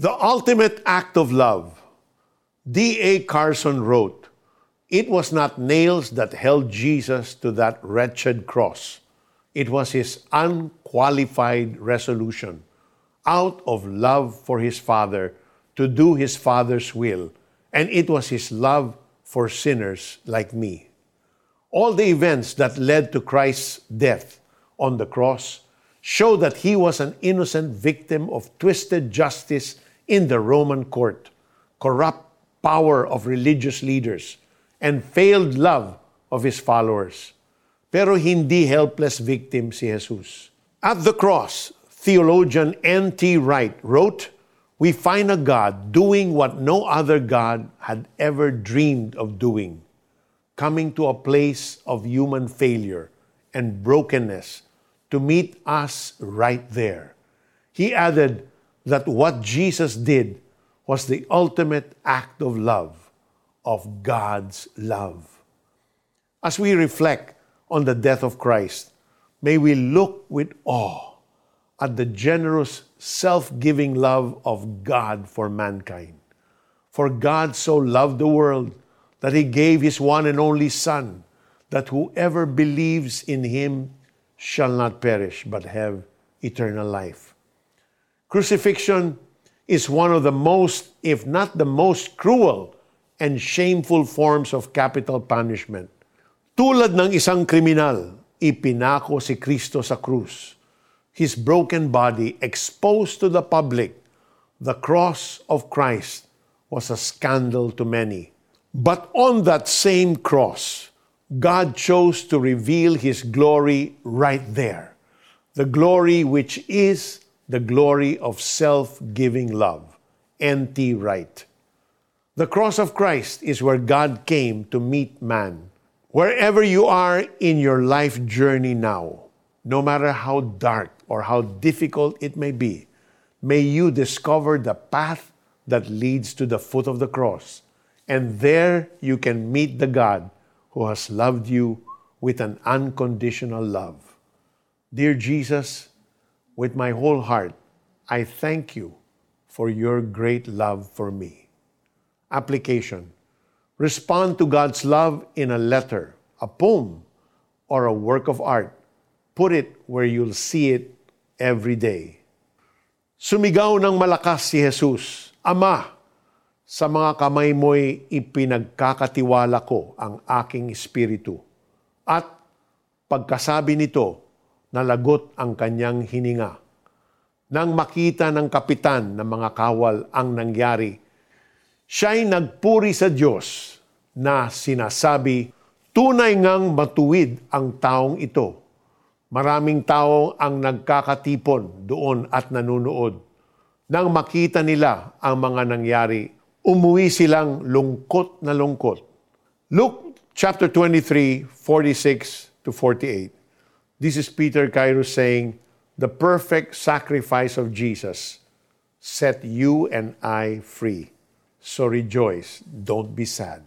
The ultimate act of love. D.A. Carson wrote, It was not nails that held Jesus to that wretched cross. It was his unqualified resolution, out of love for his Father, to do his Father's will, and it was his love for sinners like me. All the events that led to Christ's death on the cross show that he was an innocent victim of twisted justice in the Roman court, corrupt power of religious leaders, and failed love of his followers. Pero hindi helpless victim si Jesus. At the cross, theologian N.T. Wright wrote, We find a God doing what no other God had ever dreamed of doing, coming to a place of human failure and brokenness to meet us right there. He added that what Jesus did was the ultimate act of love, of God's love. As we reflect on the death of Christ, may we look with awe at the generous, self giving love of God for mankind. For God so loved the world that he gave his one and only Son, that whoever believes in him shall not perish, but have eternal life. Crucifixion is one of the most, if not the most cruel and shameful forms of capital punishment. Tulad ng isang kriminal, ipinako si Kristo sa krus. His broken body exposed to the public, the cross of Christ was a scandal to many. But on that same cross, God chose to reveal His glory right there. The glory which is the glory of self giving love. N.T. Wright. The cross of Christ is where God came to meet man. Wherever you are in your life journey now, no matter how dark or how difficult it may be, may you discover the path that leads to the foot of the cross. And there you can meet the God who has loved you with an unconditional love. Dear Jesus, with my whole heart, I thank you for your great love for me. Application Respond to God's love in a letter, a poem, or a work of art. Put it where you'll see it every day. Sumigaw ng malakas si Jesus, Ama, sa mga kamay mo'y ipinagkakatiwala ko ang aking espiritu. At pagkasabi nito, nalagot ang kanyang hininga. Nang makita ng kapitan ng mga kawal ang nangyari, siya'y nagpuri sa Diyos na sinasabi, tunay ngang matuwid ang taong ito. Maraming tao ang nagkakatipon doon at nanunood. Nang makita nila ang mga nangyari, umuwi silang lungkot na lungkot. Luke chapter 23, 46 to 48. This is Peter Kairos saying, The perfect sacrifice of Jesus set you and I free. So rejoice, don't be sad.